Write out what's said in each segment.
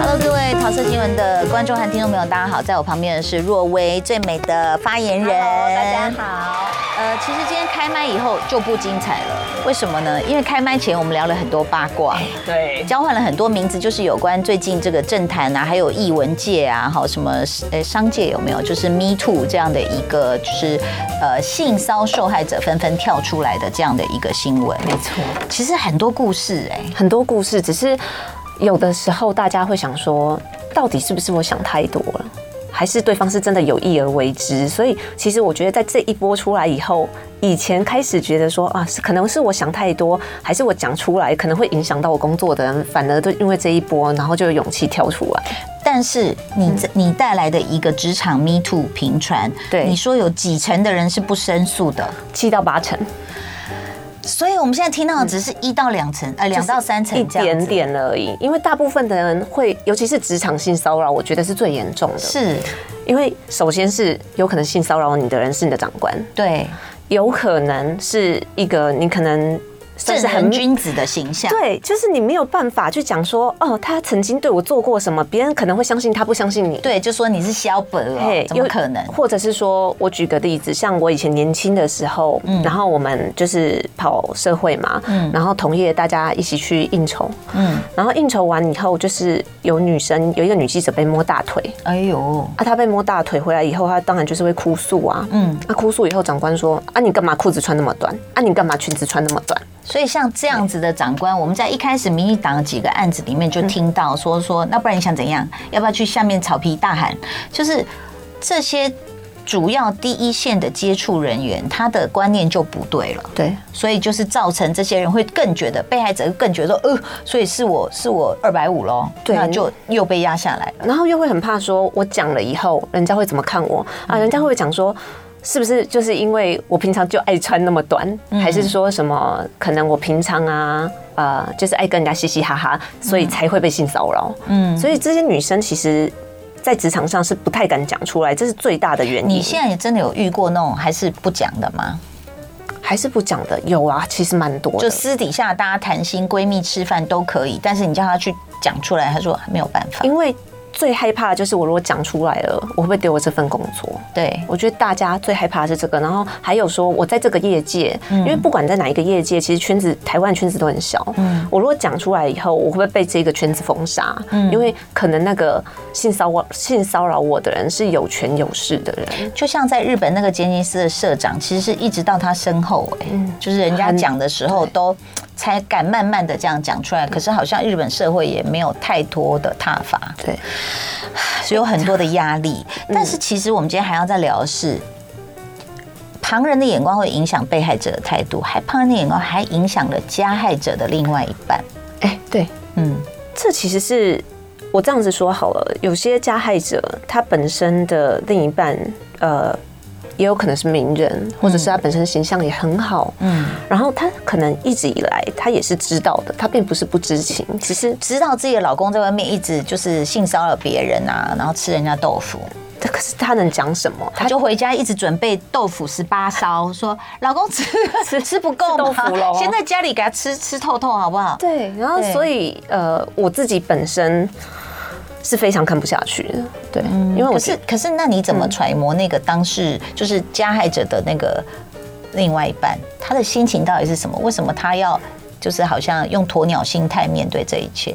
Hello，各位桃色新闻的观众和听众朋友，大家好，在我旁边的是若薇最美的发言人。Hello，大家好。呃，其实今天开麦以后就不精彩了，为什么呢？因为开麦前我们聊了很多八卦，对，交换了很多名字，就是有关最近这个政坛啊，还有艺文界啊，好什么呃商界有没有？就是 Me Too 这样的一个，就是呃性骚受害者纷纷跳出来的这样的一个新闻。没错，其实很多故事哎、欸，很多故事，只是有的时候大家会想说，到底是不是我想太多了？还是对方是真的有意而为之，所以其实我觉得在这一波出来以后，以前开始觉得说啊，是可能是我想太多，还是我讲出来可能会影响到我工作的人，反而都因为这一波，然后就有勇气跳出来。但是你你带来的一个职场 Me Too 频传，对你说有几成的人是不申诉的，七到八成。所以我们现在听到的只是一到两层，呃，两到三层，一点点而已。因为大部分的人会，尤其是职场性骚扰，我觉得是最严重的。是，因为首先是有可能性骚扰你的人是你的长官，对，有可能是一个你可能。这是很君子的形象，对，就是你没有办法去讲说，哦，他曾经对我做过什么，别人可能会相信他，不相信你，对，就说你是小本哦，怎么可能？或者是说我举个例子，像我以前年轻的时候，嗯，然后我们就是跑社会嘛，嗯，然后同业大家一起去应酬，嗯，然后应酬完以后，就是有女生有一个女记者被摸大腿，哎呦，啊，她被摸大腿回来以后，她当然就是会哭诉啊，嗯，那哭诉以后，长官说，啊，你干嘛裤子穿那么短？啊，你干嘛裙子穿那么短？所以像这样子的长官，我们在一开始民进党几个案子里面就听到说说，那不然你想怎样？要不要去下面草皮大喊？就是这些主要第一线的接触人员，他的观念就不对了。对，所以就是造成这些人会更觉得被害者更觉得说，呃，所以是我是我二百五喽，对，那就又被压下来了，然后又会很怕说，我讲了以后，人家会怎么看我啊？人家会讲说？是不是就是因为我平常就爱穿那么短，还是说什么可能我平常啊，呃，就是爱跟人家嘻嘻哈哈，所以才会被性骚扰？嗯，所以这些女生其实，在职场上是不太敢讲出来，这是最大的原因。你现在也真的有遇过那种还是不讲的吗？还是不讲的？有啊，其实蛮多的。就私底下大家谈心、闺蜜吃饭都可以，但是你叫她去讲出来，她说没有办法，因为。最害怕的就是我如果讲出来了，我会不会丢我这份工作？对，我觉得大家最害怕的是这个。然后还有说，我在这个业界，因为不管在哪一个业界，其实圈子台湾圈子都很小。嗯，我如果讲出来以后，我会不会被这个圈子封杀？嗯，因为可能那个性骚扰性骚扰我的人是有权有势的人，就像在日本那个杰尼斯的社长，其实是一直到他身后，哎，就是人家讲的时候都。才敢慢慢的这样讲出来，可是好像日本社会也没有太多的踏伐，对，所以有很多的压力。但是其实我们今天还要再聊的是，旁人的眼光会影响被害者的态度，还旁人的眼光还影响了加害者的另外一半。哎，对，嗯，这其实是我这样子说好了，有些加害者他本身的另一半，呃。也有可能是名人，或者是他本身形象也很好，嗯，然后他可能一直以来他也是知道的，他并不是不知情，只是知道自己的老公在外面一直就是性骚扰别人啊，然后吃人家豆腐。可是他能讲什么？他就回家一直准备豆腐十八烧，说老公吃 吃吃不够豆腐了，先在家里给他吃吃透透好不好？对，然后所以呃，我自己本身。是非常看不下去的，对，因为我是，可是那你怎么揣摩那个当事就是加害者的那个另外一半，他的心情到底是什么？为什么他要就是好像用鸵鸟心态面对这一切？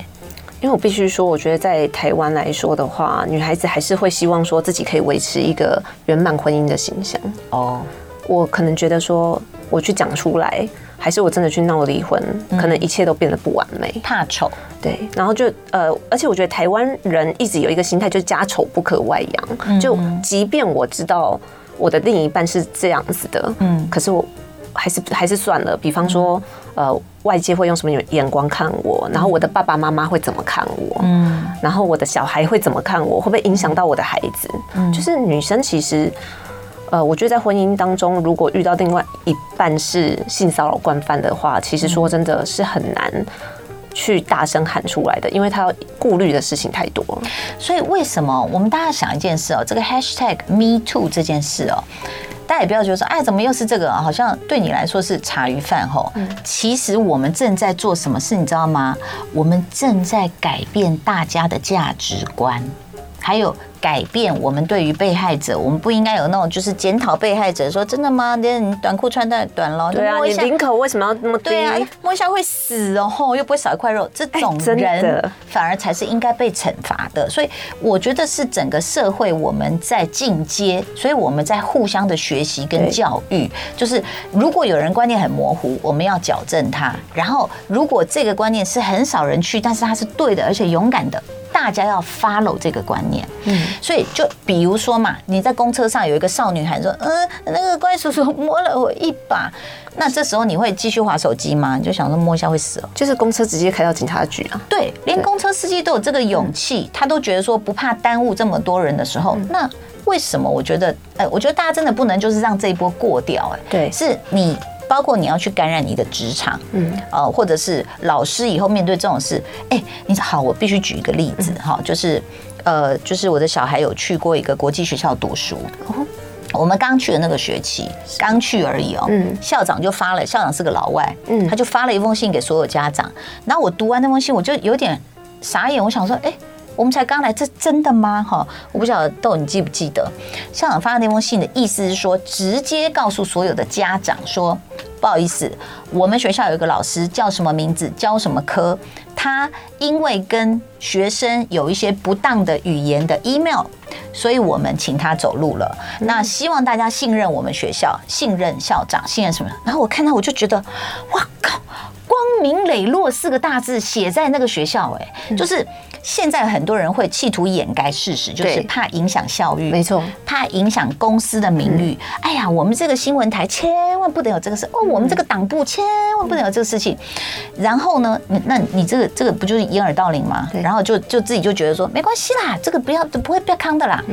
因为我必须说，我觉得在台湾来说的话，女孩子还是会希望说自己可以维持一个圆满婚姻的形象。哦，我可能觉得说我去讲出来。还是我真的去闹离婚，可能一切都变得不完美。怕丑，对，然后就呃，而且我觉得台湾人一直有一个心态，就是家丑不可外扬。就即便我知道我的另一半是这样子的，嗯，可是我还是还是算了。比方说，呃，外界会用什么眼光看我，然后我的爸爸妈妈会怎么看我，嗯，然后我的小孩会怎么看我，会不会影响到我的孩子？嗯，就是女生其实。呃，我觉得在婚姻当中，如果遇到另外一半是性骚扰惯犯的话，其实说真的是很难去大声喊出来的，因为他要顾虑的事情太多了。所以为什么我们大家想一件事哦，这个 hashtag Me Too 这件事哦，大家也不要觉得说，哎，怎么又是这个？好像对你来说是茶余饭后。其实我们正在做什么事，你知道吗？我们正在改变大家的价值观，还有。改变我们对于被害者，我们不应该有那种就是检讨被害者，说真的吗？你短裤穿太短了，对啊，你领口为什么要那么低？对啊，摸一下会死哦，又不会少一块肉，这种人反而才是应该被惩罚的。所以我觉得是整个社会我们在进阶，所以我们在互相的学习跟教育。就是如果有人观念很模糊，我们要矫正他；然后如果这个观念是很少人去，但是他是对的，而且勇敢的。大家要 follow 这个观念，嗯，所以就比如说嘛，你在公车上有一个少女喊说，嗯，那个怪叔叔摸了我一把，那这时候你会继续划手机吗？你就想说摸一下会死哦，就是公车直接开到警察局啊？对，连公车司机都有这个勇气，他都觉得说不怕耽误这么多人的时候，那为什么？我觉得，哎，我觉得大家真的不能就是让这一波过掉，哎，对，是你。包括你要去感染你的职场，嗯，呃，或者是老师以后面对这种事，哎，你好，我必须举一个例子哈，就是，呃，就是我的小孩有去过一个国际学校读书，我们刚去的那个学期，刚去而已哦，嗯，校长就发了，校长是个老外，嗯，他就发了一封信给所有家长，然后我读完那封信，我就有点傻眼，我想说，哎。我们才刚来，这真的吗？哈，我不晓得豆，你记不记得校长发的那封信的意思是说，直接告诉所有的家长说，不好意思，我们学校有一个老师叫什么名字，教什么科，他因为跟学生有一些不当的语言的 email，所以我们请他走路了。那希望大家信任我们学校，信任校长，信任什么？然后我看到我就觉得，哇靠，光明磊落四个大字写在那个学校，哎，就是。现在很多人会企图掩盖事实，就是怕影响校誉，没错，怕影响公司的名誉。哎呀，我们这个新闻台千万不能有这个事哦，我们这个党部千万不能有这个事情。然后呢，那你这个这个不就是掩耳盗铃吗？然后就就自己就觉得说没关系啦，这个不要不会被康的啦。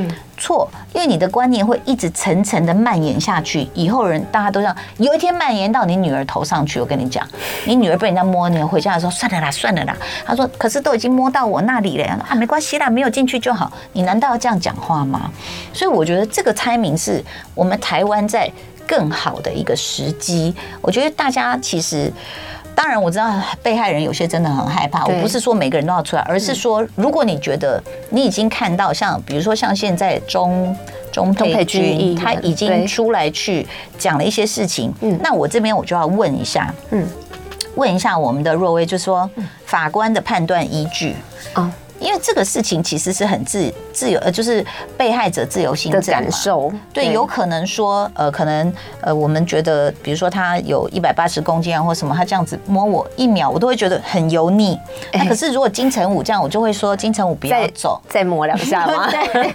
错，因为你的观念会一直层层的蔓延下去，以后人大家都这样，有一天蔓延到你女儿头上去。我跟你讲，你女儿被人家摸，你回家的时候算了啦，算了啦。他说，可是都已经摸到我那。里了啊，没关系啦，没有进去就好。你难道要这样讲话吗？所以我觉得这个猜名是我们台湾在更好的一个时机。我觉得大家其实，当然我知道被害人有些真的很害怕。我不是说每个人都要出来，而是说如果你觉得你已经看到像比如说像现在中中佩君他已经出来去讲了一些事情，那我这边我就要问一下，嗯。问一下我们的若薇，就是说法官的判断依据。啊，因为这个事情其实是很自自由，呃，就是被害者自由心证的感受。对，有可能说，呃，可能呃，我们觉得，比如说他有一百八十公斤啊，或什么，他这样子摸我一秒，我都会觉得很油腻。那可是如果金城武这样，我就会说金城武不要走，再摸两下吗？对。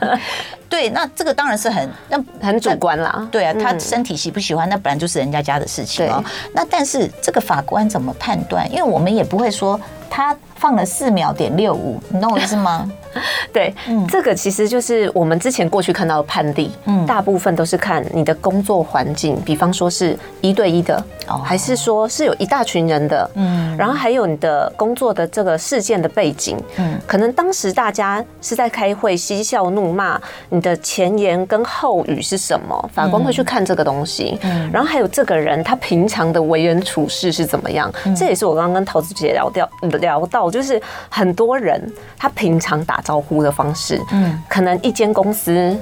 对，那这个当然是很那很主观啦。对啊，他身体喜不喜欢，那本来就是人家家的事情哦。那但是这个法官怎么判断？因为我们也不会说他放了四秒点六五，你懂我意思吗？对，嗯，这个其实就是我们之前过去看到的判例，嗯，大部分都是看你的工作环境，比方说是一对一的，哦，还是说是有一大群人的，嗯，然后还有你的工作的这个事件的背景，嗯，可能当时大家是在开会嬉笑怒骂，你的前言跟后语是什么？法官会去看这个东西，嗯，然后还有这个人他平常的为人处事是怎么样？这也是我刚刚跟桃子姐聊掉聊到，就是很多人他平常打。招呼的方式，嗯，可能一间公司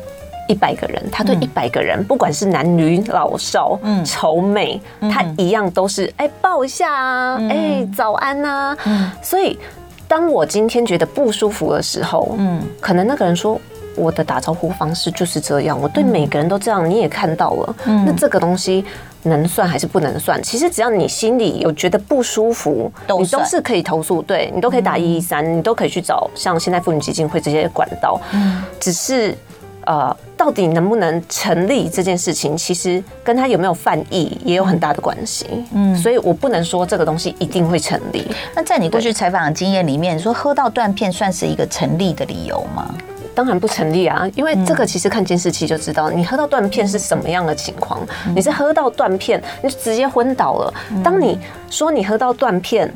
一百个人，他对一百个人，不管是男女老少，嗯，丑美，他一样都是哎抱一下啊，哎早安呐，嗯，所以当我今天觉得不舒服的时候，嗯，可能那个人说我的打招呼方式就是这样，我对每个人都这样，你也看到了，嗯，那这个东西。能算还是不能算？其实只要你心里有觉得不舒服，你都是可以投诉，对，你都可以打一一三，你都可以去找像现在妇女基金会这些管道。嗯，只是呃，到底能不能成立这件事情，其实跟他有没有犯意也有很大的关系。嗯，所以我不能说这个东西一定会成立。那在你过去采访的经验里面，说喝到断片算是一个成立的理由吗？当然不成立啊，因为这个其实看监视器就知道，你喝到断片是什么样的情况。你是喝到断片，你就直接昏倒了。当你说你喝到断片，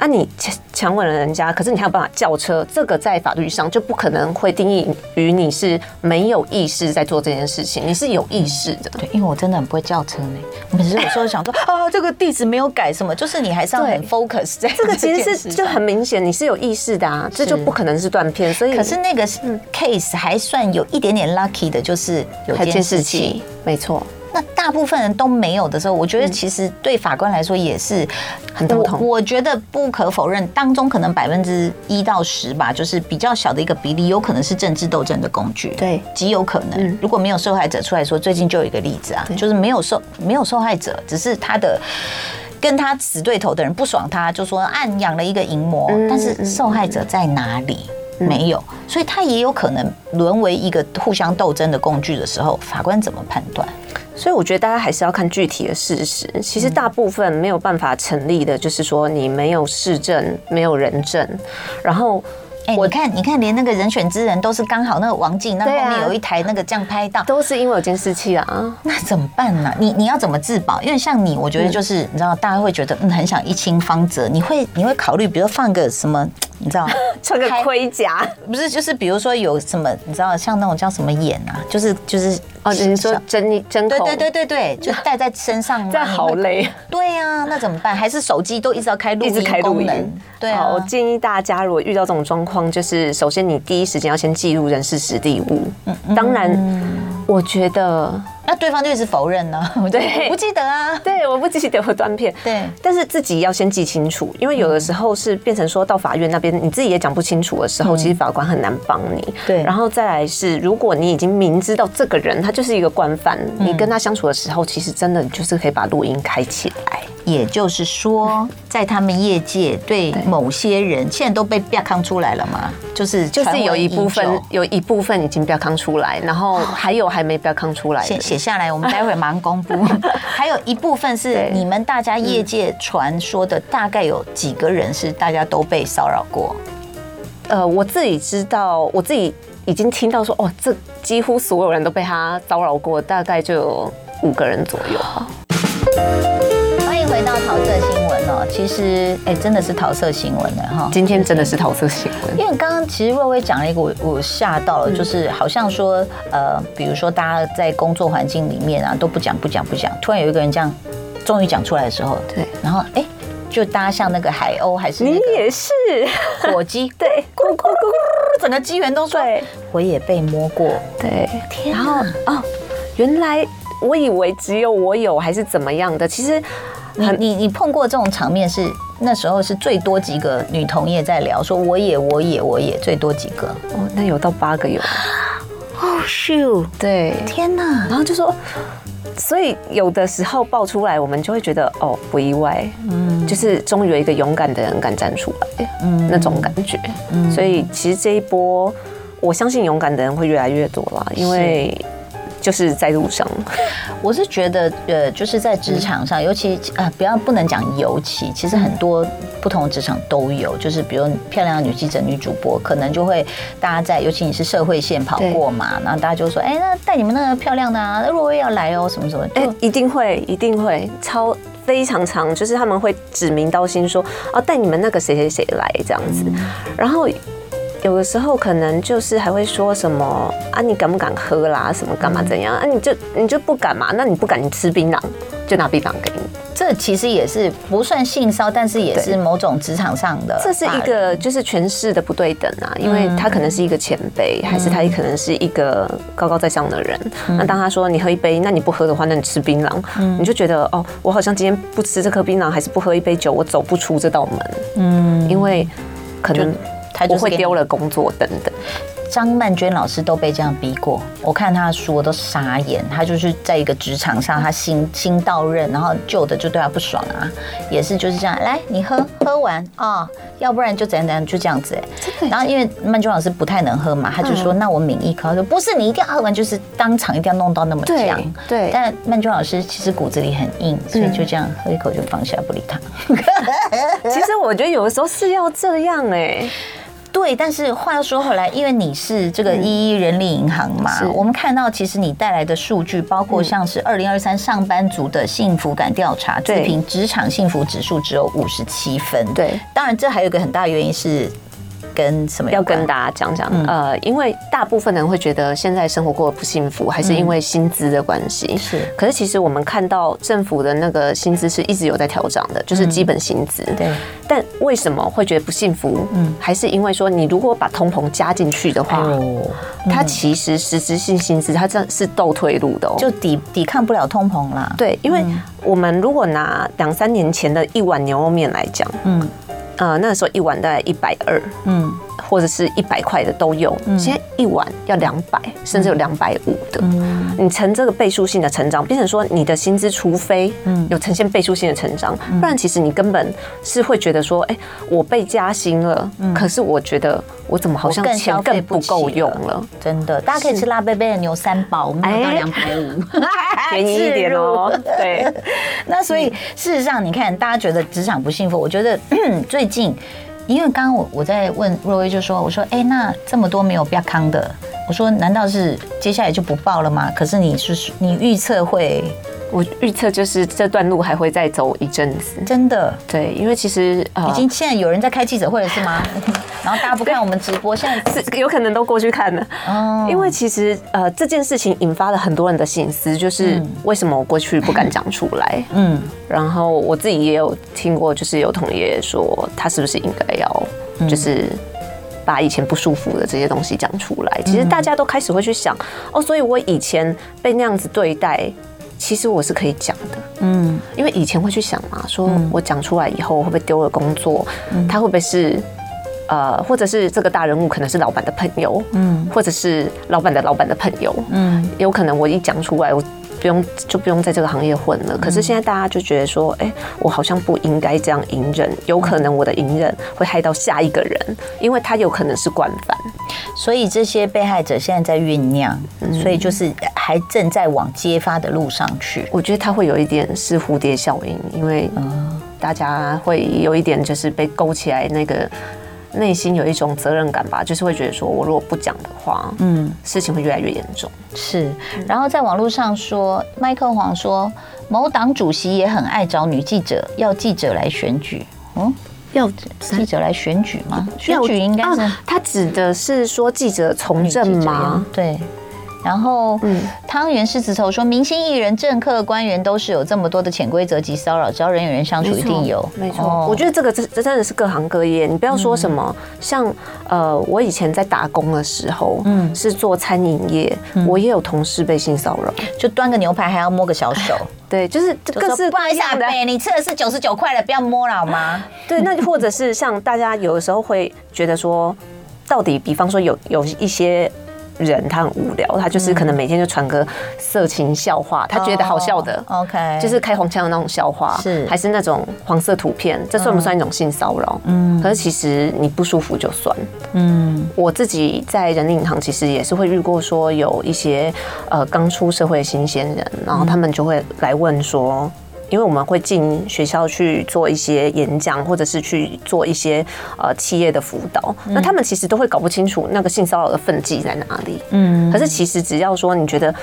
啊，你强强吻了人家，可是你还有办法叫车，这个在法律上就不可能会定义于你是没有意识在做这件事情，你是有意识的。对，因为我真的很不会叫车呢。我每次有时候想说啊，这个地址没有改，什么，就是你还是要很 focus 在这个其实是就很明显，你是有意识的啊，这就不可能是断片。所以，可是那个 case 还算有一点点 lucky 的，就是有监视器，没错。那大部分人都没有的时候，我觉得其实对法官来说也是很头痛。我觉得不可否认，当中可能百分之一到十吧，就是比较小的一个比例，有可能是政治斗争的工具。对，极有可能。如果没有受害者出来说，最近就有一个例子啊，就是没有受没有受害者，只是他的跟他死对头的人不爽，他就说暗养了一个淫魔，但是受害者在哪里？没有，所以他也有可能沦为一个互相斗争的工具的时候，法官怎么判断？所以我觉得大家还是要看具体的事实。其实大部分没有办法成立的，就是说你没有市政，没有人证，然后。欸、我看，你看，连那个人选之人都是刚好那个王静，那后面有一台那个这样拍到，都是因为有监视器啊。那怎么办呢？你你要怎么自保？因为像你，我觉得就是你知道，大家会觉得嗯，很想一清方泽。你会你会考虑，比如放个什么，你知道，穿个盔甲，不是就是比如说有什么，你知道像那种叫什么眼啊，就是就是哦，你说针针孔，对对对对对，就 戴在身上，这样好累。对呀，那怎么办？还是手机都一直要开录音功能？对啊，我建议大家如果遇到这种状况，就是首先你第一时间要先记录人事实地物。嗯，当然，我觉得那对方就一直否认呢。对，不记得啊。对，我不记得我断片。对，但是自己要先记清楚，因为有的时候是变成说到法院那边，你自己也讲不清楚的时候，其实法官很难帮你。对，然后再来是，如果你已经明知道这个人他就是一个惯犯，你跟他相处的时候，其实真的就是可以把录音开起来。也就是说，在他们业界对某些人，现在都被标康出来了嘛？就是就是有一部分有一部分已经标康出来，然后还有还没标康出来。写写下来，我们待会儿马上公布。还有一部分是你们大家业界传说的，大概有几个人是大家都被骚扰过？呃，我自己知道，我自己已经听到说，哦，这几乎所有人都被他骚扰过，大概就有五个人左右。回到桃色新闻哦，其实哎，真的是桃色新闻的哈。今天真的是桃色新闻，因为刚刚其实薇薇讲了一个我我吓到了，就是好像说呃，比如说大家在工作环境里面啊都不讲不讲不讲，突然有一个人这样终于讲出来的时候，对，然后哎，就大家像那个海鸥还是你也是。火鸡，对，咕咕咕咕，整个机缘都对，我也被摸过，对，天，然后哦，原来我以为只有我有还是怎么样的，其实。你你你碰过这种场面是那时候是最多几个女同业在聊，说我也我也我也最多几个。哦，那有到八个有。哦，咻，对，天哪，然后就说，所以有的时候爆出来，我们就会觉得哦不意外，嗯，就是终于有一个勇敢的人敢站出来，嗯，那种感觉，嗯，所以其实这一波，我相信勇敢的人会越来越多啦，因为。就是在路上，我是觉得，呃，就是在职场上，尤其啊，不要不能讲尤其，其实很多不同的职场都有，就是比如漂亮的女记者、女主播，可能就会大家在，尤其你是社会线跑过嘛，然后大家就说，哎，那带你们那个漂亮的啊，若薇要来哦，什么什么，哎，一定会，一定会，超非常长，就是他们会指名道姓说，哦，带你们那个谁谁谁来这样子，然后。有的时候可能就是还会说什么啊，你敢不敢喝啦？什么干嘛怎样啊？你就你就不敢嘛？那你不敢，你吃槟榔就拿槟榔给你。这其实也是不算性骚，但是也是某种职场上的。这是一个就是权势的不对等啊，因为他可能是一个前辈，还是他也可能是一个高高在上的人。那当他说你喝一杯，那你不喝的话，那你吃槟榔，你就觉得哦，我好像今天不吃这颗槟榔，还是不喝一杯酒，我走不出这道门。嗯，因为可能。我会丢了工作等等。张曼娟老师都被这样逼过，我看他说我都傻眼。他就是在一个职场上，他新新到任，然后旧的就对他不爽啊，也是就是这样。来，你喝喝完啊，要不然就怎样怎样，就这样子哎。然后因为曼娟老师不太能喝嘛，他就说那我抿一口，他说不是，你一定要喝完，就是当场一定要弄到那么僵。对。但曼娟老师其实骨子里很硬，所以就这样喝一口就放下不理他。其实我觉得有的时候是要这样哎。对，但是话又说回来，因为你是这个一一人力银行嘛，我们看到其实你带来的数据，包括像是二零二三上班族的幸福感调查，自评职场幸福指数只有五十七分。对，当然这还有一个很大的原因是。跟什么要跟大家讲讲？嗯、呃，因为大部分人会觉得现在生活过得不幸福，还是因为薪资的关系。是、嗯，可是其实我们看到政府的那个薪资是一直有在调整的，就是基本薪资、嗯。对。但为什么会觉得不幸福？嗯，还是因为说你如果把通膨加进去的话，哦嗯、它其实实质性薪资它这样是倒退路的、哦，就抵抵抗不了通膨啦。对，因为我们如果拿两三年前的一碗牛肉面来讲，嗯。呃，那时候一晚大概一百二，嗯，或者是一百块的都有。嗯，现在一碗要两百，甚至有两百五的。嗯，你成这个倍数性的成长，变成说你的薪资，除非有呈现倍数性的成长，不然其实你根本是会觉得说，哎，我被加薪了，可是我觉得我怎么好像钱更不够用了？真的，大家可以吃辣贝贝的牛三宝，我们有到两百五，便宜一点哦。对，那所以事实上，你看大家觉得职场不幸福，我觉得最。近，因为刚刚我我在问若薇，就说我说，哎，那这么多没有不要康的，我说难道是接下来就不报了吗？可是你是你预测会？我预测就是这段路还会再走一阵子，真的。对，因为其实已经现在有人在开记者会了，是吗？然后大家不看我们直播，现在是有可能都过去看了。哦，因为其实呃这件事情引发了很多人的心思，就是为什么我过去不敢讲出来？嗯，然后我自己也有听过，就是有同业说他是不是应该要就是把以前不舒服的这些东西讲出来？其实大家都开始会去想，哦，所以我以前被那样子对待。其实我是可以讲的，嗯，因为以前会去想嘛，说我讲出来以后会不会丢了工作？嗯，他会不会是，呃，或者是这个大人物可能是老板的朋友，嗯，或者是老板的老板的朋友，嗯，有可能我一讲出来我。不用就不用在这个行业混了。可是现在大家就觉得说，哎，我好像不应该这样隐忍，有可能我的隐忍会害到下一个人，因为他有可能是惯犯。所以这些被害者现在在酝酿，所以就是还正在往揭发的路上去。我觉得他会有一点是蝴蝶效应，因为大家会有一点就是被勾起来那个。内心有一种责任感吧，就是会觉得说，我如果不讲的话，嗯，事情会越来越严重。是，然后在网络上说，麦克黄说，某党主席也很爱找女记者，要记者来选举。嗯，要记者来选举吗？选举应该是他指的是说记者从政吗？对。然后，嗯，汤圆狮子头说，明星艺人、政客、官员都是有这么多的潜规则及骚扰，只要人与人相处，一定有。没错，我觉得这个这这真的是各行各业。你不要说什么，像呃，我以前在打工的时候，嗯，是做餐饮业，我也有同事被性骚扰，就端个牛排还要摸个小手。对，就是各式各样的。你吃的是九十九块的，不要摸了好吗？对，那或者是像大家有的时候会觉得说，到底比方说有有一些。人他很无聊，他就是可能每天就传个色情笑话，他觉得好笑的，OK，就是开黄腔的那种笑话，是还是那种黄色图片，这算不算一种性骚扰？嗯，可是其实你不舒服就算。嗯，我自己在人力银行其实也是会遇过，说有一些呃刚出社会的新鲜人，然后他们就会来问说。因为我们会进学校去做一些演讲，或者是去做一些呃企业的辅导，那他们其实都会搞不清楚那个性骚扰的分际在哪里。嗯，可是其实只要说你觉得，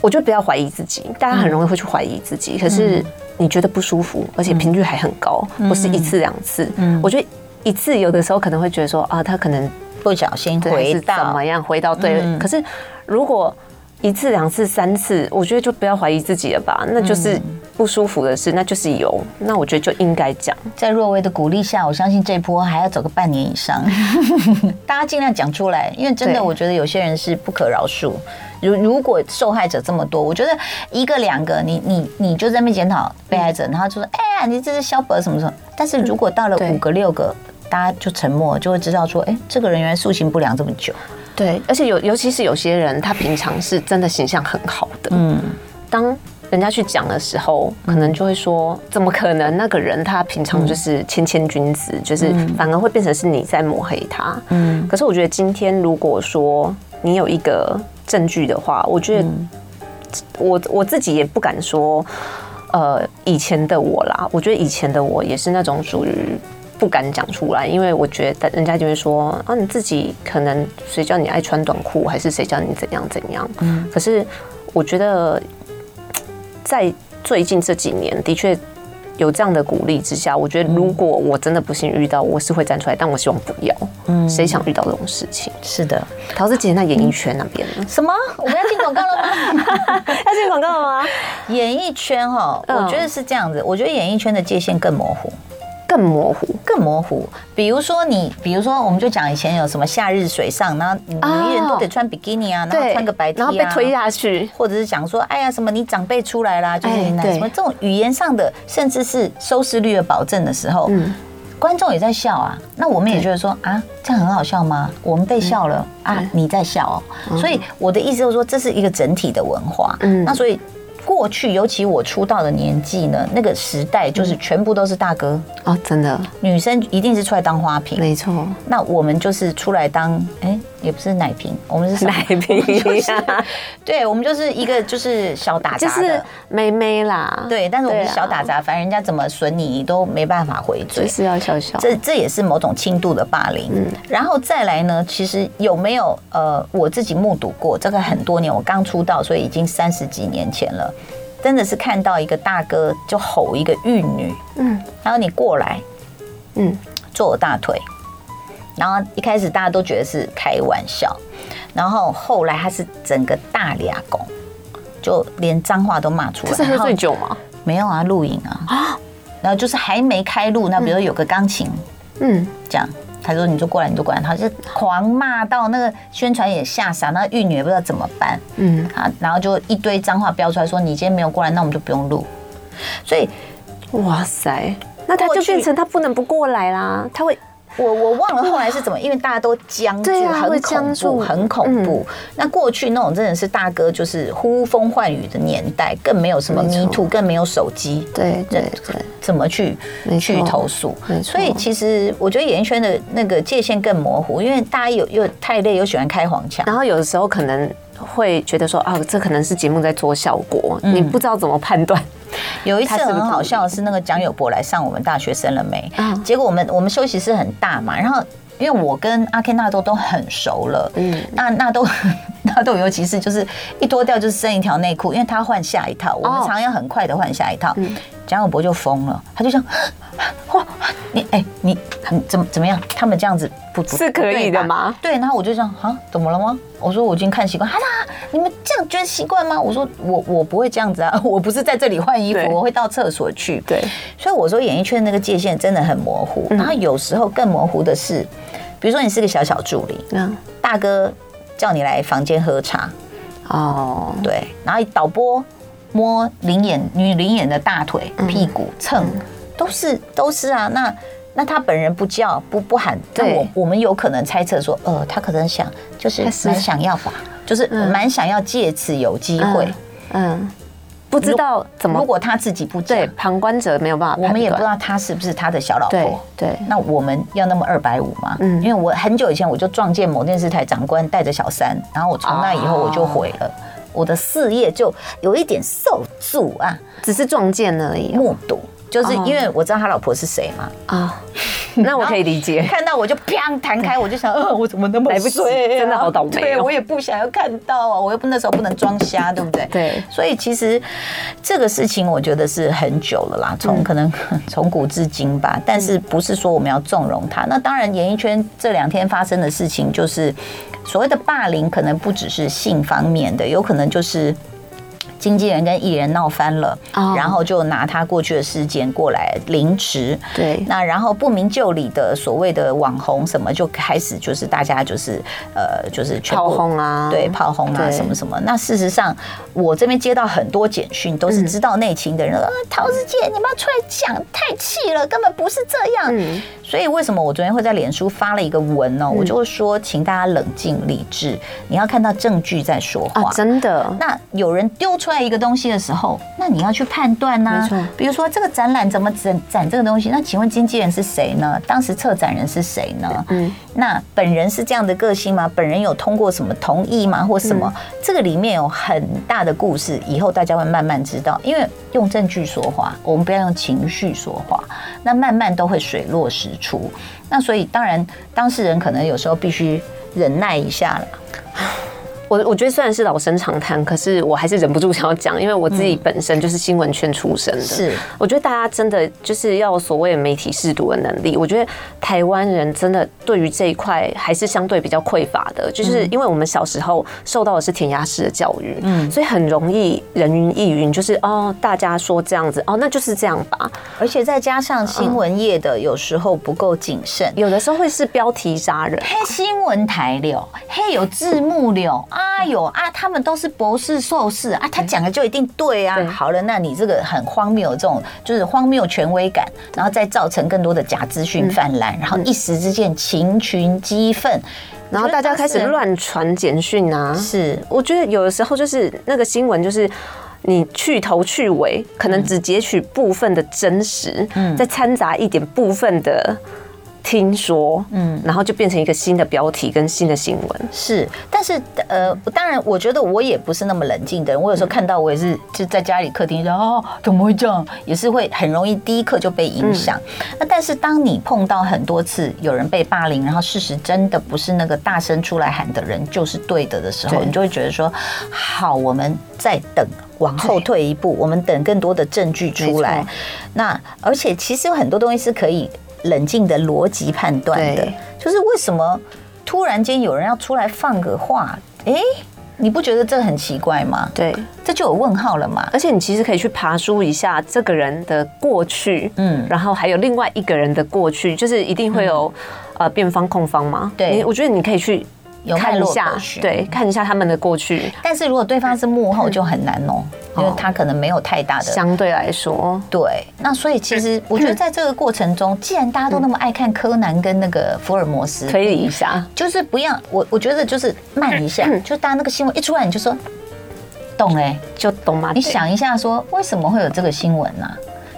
我就不要怀疑自己，大家很容易会去怀疑自己。可是你觉得不舒服，而且频率还很高，不是一次两次。嗯，我觉得一次有的时候可能会觉得说啊，他可能不小心回到怎么样回到对，可是如果。一次、两次、三次，我觉得就不要怀疑自己了吧。那就是不舒服的事，那就是有。那我觉得就应该讲。在若薇的鼓励下，我相信这波还要走个半年以上。大家尽量讲出来，因为真的，我觉得有些人是不可饶恕。如如果受害者这么多，我觉得一个两个，你你你就在那边检讨被害者，然后就说：“哎呀，你这是肖本什么什么。”但是如果到了五个六个，大家就沉默，就会知道说：“哎，这个人原来素行不良这么久。”对，而且有，尤其是有些人，他平常是真的形象很好的。嗯，当人家去讲的时候，可能就会说：“怎么可能？那个人他平常就是谦谦君子，就是反而会变成是你在抹黑他。”嗯，可是我觉得今天如果说你有一个证据的话，我觉得我我自己也不敢说，呃，以前的我啦，我觉得以前的我也是那种属于。不敢讲出来，因为我觉得人家就会说啊，你自己可能谁叫你爱穿短裤，还是谁叫你怎样怎样。嗯，可是我觉得在最近这几年，的确。有这样的鼓励之下，我觉得如果我真的不幸遇到，我是会站出来，但我希望不要。嗯，谁想遇到这种事情？是的，陶子姐，在演艺圈那边呢？什么？我们要进广告了吗？要进广告了吗？演艺圈哈，我觉得是这样子。我觉得演艺圈的界限更模糊。更模糊，更模糊。比如说你，比如说，我们就讲以前有什么夏日水上，然后女人都得穿比基尼啊，然后穿个白 T 啊，然后被推下去，或者是讲说，哎呀，什么你长辈出来啦，就是什么这种语言上的，甚至是收视率的保证的时候，观众也在笑啊。那我们也觉得说啊，这样很好笑吗？我们被笑了啊，你在笑哦。所以我的意思就是说，这是一个整体的文化。嗯，那所以。过去，尤其我出道的年纪呢，那个时代就是全部都是大哥哦，真的，女生一定是出来当花瓶，没错。那我们就是出来当，哎。也不是奶瓶，我们是奶瓶，对，我们就是一个就是小打杂的，就是妹妹啦，对，但是我们是小打杂，反正人家怎么损你，你都没办法回嘴，就是要笑笑。这这也是某种轻度的霸凌。嗯，然后再来呢，其实有没有呃，我自己目睹过这个很多年，我刚出道，所以已经三十几年前了，真的是看到一个大哥就吼一个玉女，嗯，然后你过来，嗯，坐我大腿。然后一开始大家都觉得是开玩笑，然后后来他是整个大俩拱，就连脏话都骂出来。是喝醉酒吗？没有啊，录影啊。然后就是还没开录，那比如有个钢琴，嗯，这样他说你就过来，你就过来，他就狂骂到那个宣传也吓傻，那玉女也不知道怎么办，嗯啊，然后就一堆脏话飙出来，说你今天没有过来，那我们就不用录。所以，哇塞，那他就变成他不能不过来啦，他会。我我忘了后来是怎么，因为大家都僵住，很恐怖，很恐怖。那过去那种真的是大哥，就是呼风唤雨的年代，更没有什么 Me Too，更没有手机，对对对，怎么去去投诉？所以其实我觉得演艺圈的那个界限更模糊，因为大家有又太累，又喜欢开黄腔，然后有的时候可能会觉得说啊，这可能是节目在做效果，你不知道怎么判断。有一次很好笑的是，那个蒋友柏来上我们大学生了没？结果我们我们休息室很大嘛，然后因为我跟阿 Ken 纳豆都很熟了，嗯，那纳豆 纳豆尤其是就是一脱掉就是剩一条内裤，因为他换下一套，我们常要很快的换下一套，蒋永博就疯了，他就像。哇，你哎、欸，你很怎么怎么样？他们这样子不是可以的吗？对，然后我就这样啊，怎么了吗？我说我已经看习惯，哈啦，你们这样觉得习惯吗？我说我我不会这样子啊，我不是在这里换衣服，我会到厕所去。对，所以我说演艺圈那个界限真的很模糊。嗯、然后有时候更模糊的是，比如说你是个小小助理，嗯，大哥叫你来房间喝茶，哦，对，然后导播摸临演女临演的大腿、屁股蹭。嗯。都是都是啊，那那他本人不叫不不喊，那我我们有可能猜测说，呃，他可能想就是蛮想要吧，就是蛮想要借此有机会，嗯，不知道怎么，如果他自己不对，旁观者没有办法，我们也不知道他是不是他的小老婆，对，那我们要那么二百五吗？嗯，因为我很久以前我就撞见某电视台长官带着小三，然后我从那以后我就毁了。我的事业，就有一点受阻啊，只是撞见而已，目睹。就是因为我知道他老婆是谁嘛啊，那我可以理解。看到我就砰弹开，我就想，呃，我怎么那么来不及？真的好倒霉。对，我也不想要看到啊，我又不那时候不能装瞎，对不对？对。所以其实这个事情，我觉得是很久了啦，从可能 从古至今吧。但是不是说我们要纵容他？那当然，演艺圈这两天发生的事情，就是所谓的霸凌，可能不只是性方面的，有可能就是。经纪人跟艺人闹翻了，然后就拿他过去的事件过来凌迟。对，那然后不明就里的所谓的网红什么就开始就是大家就是呃就是炮轰啊，对炮轰啊什么什么。那事实上我这边接到很多简讯，都是知道内情的人，呃，陶子姐你们要出来讲，太气了，根本不是这样。所以为什么我昨天会在脸书发了一个文呢？我就会说，请大家冷静理智，你要看到证据再说话。真的。那有人丢出。出来一个东西的时候，那你要去判断呐。没错。比如说这个展览怎么展展这个东西？那请问经纪人是谁呢？当时策展人是谁呢？嗯。那本人是这样的个性吗？本人有通过什么同意吗？或什么？这个里面有很大的故事，以后大家会慢慢知道。因为用证据说话，我们不要用情绪说话，那慢慢都会水落石出。那所以当然，当事人可能有时候必须忍耐一下了。我我觉得虽然是老生常谈，可是我还是忍不住想要讲，因为我自己本身就是新闻圈出身的。是，我觉得大家真的就是要所谓媒体试读的能力。我觉得台湾人真的对于这一块还是相对比较匮乏的，就是因为我们小时候受到的是填鸭式的教育，嗯，所以很容易人云亦云，就是哦，大家说这样子，哦，那就是这样吧。而且再加上新闻业的有时候不够谨慎，有的时候会是标题杀人，黑新闻台了，黑有字幕了。啊 有啊，他们都是博士硕士啊，他讲的就一定对啊。好了，那你这个很荒谬，这种就是荒谬权威感，然后再造成更多的假资讯泛滥，然后一时之间群情激愤，然后大家开始乱传简讯啊。是，我觉得有的时候就是那个新闻，就是你去头去尾，可能只截取部分的真实，嗯，再掺杂一点部分的。听说，嗯，然后就变成一个新的标题跟新的新闻。是，但是呃，当然，我觉得我也不是那么冷静的人。我有时候看到，我也是就在家里客厅，然后怎么会这样？也是会很容易第一刻就被影响。那但是当你碰到很多次有人被霸凌，然后事实真的不是那个大声出来喊的人就是对的的时候，你就会觉得说，好，我们再等，往后退一步，我们等更多的证据出来。那而且其实有很多东西是可以。冷静的逻辑判断的，就是为什么突然间有人要出来放个话？哎，你不觉得这很奇怪吗？对，这就有问号了嘛。而且你其实可以去爬梳一下这个人的过去，嗯，然后还有另外一个人的过去，就是一定会有呃辩方控方嘛。对，我觉得你可以去。有看一下，对，看一下他们的过去。但是如果对方是幕后，就很难哦，因为他可能没有太大的相对来说。对，那所以其实 我觉得在这个过程中，既然大家都那么爱看柯南跟那个福尔摩斯，推理一下，就是不要我，我觉得就是慢一下，就大家那个新闻一出来，你就说懂哎，就懂吗？你想一下，说为什么会有这个新闻呢？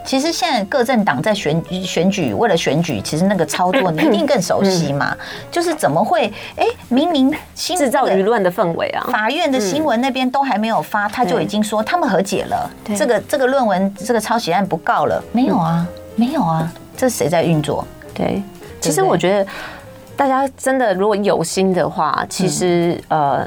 其实现在各政党在选选举，为了选举，其实那个操作 你一定更熟悉嘛。就是怎么会？哎，明明制造舆论的氛围啊，法院的新闻那边都还没有发，他就已经说他们和解了，这个这个论文这个抄袭案不告了。没有啊，没有啊，这是谁在运作？对，其实我觉得大家真的如果有心的话，其实呃。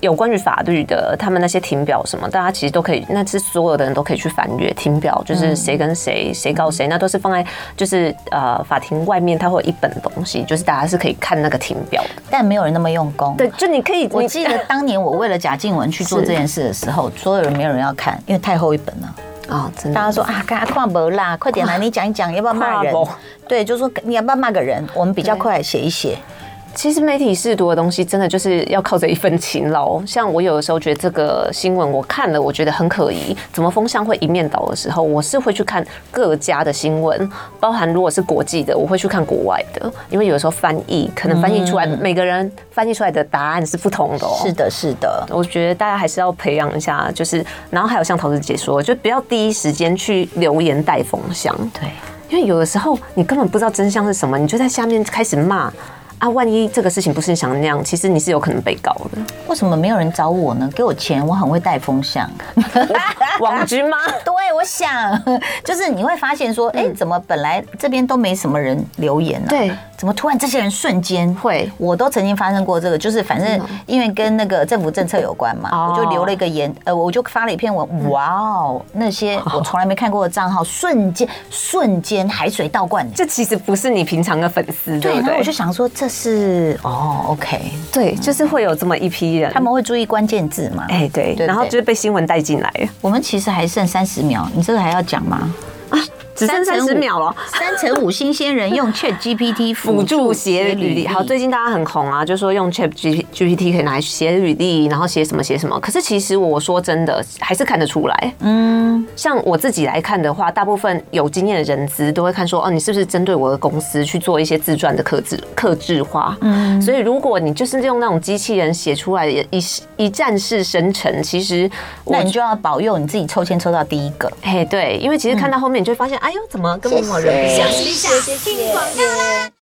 有关于法律的，他们那些庭表什么，大家其实都可以，那是所有的人都可以去翻阅庭表，就是谁跟谁，谁告谁，那都是放在就是呃法庭外面，它会有一本东西，就是大家是可以看那个庭表的。但没有人那么用功。对，就你可以，我记得当年我为了贾静雯去做这件事的时候，所有人没有人要看，因为太厚一本了啊。真的，大家说啊，赶快不啦，快点 来，你讲一讲，要不要骂人？对，就说你要不要骂个人？我们比较快写一写。其实媒体试读的东西，真的就是要靠着一份勤劳。像我有的时候觉得这个新闻我看了，我觉得很可疑，怎么风向会一面倒的时候，我是会去看各家的新闻，包含如果是国际的，我会去看国外的，因为有的时候翻译可能翻译出来，每个人翻译出来的答案是不同的。是的，是的。我觉得大家还是要培养一下，就是然后还有像桃子姐说，就不要第一时间去留言带风向。对，因为有的时候你根本不知道真相是什么，你就在下面开始骂。啊，万一这个事情不是你想的那样，其实你是有可能被告的。为什么没有人找我呢？给我钱，我很会带风向。网军吗？对，我想 就是你会发现说，哎、欸，怎么本来这边都没什么人留言呢、啊？对。怎么突然这些人瞬间会？我都曾经发生过这个，就是反正因为跟那个政府政策有关嘛，我就留了一个言，呃，我就发了一篇文，哇哦，那些我从来没看过的账号，瞬间瞬间海水倒灌。这其实不是你平常的粉丝，对，然后我就想说这是哦，OK，对，就是会有这么一批人，他们会注意关键字嘛？哎，对，然后就是被新闻带进来。我们其实还剩三十秒，你这个还要讲吗？啊，只剩三十秒了。三成五新鲜人用 Chat GPT 辅助写履历。好，最近大家很红啊，就说用 Chat GPT 可以拿来写履历，然后写什么写什么。可是其实我说真的，还是看得出来。嗯，像我自己来看的话，大部分有经验的人资都会看说，哦，你是不是针对我的公司去做一些自传的克制克制化？嗯，所以如果你就是用那种机器人写出来的一一站式生成，其实那你就要保佑你自己抽签抽到第一个。嘿，对，因为其实看到后面你就会发现，哎呦，怎么根本没有人？谢谢谢谢。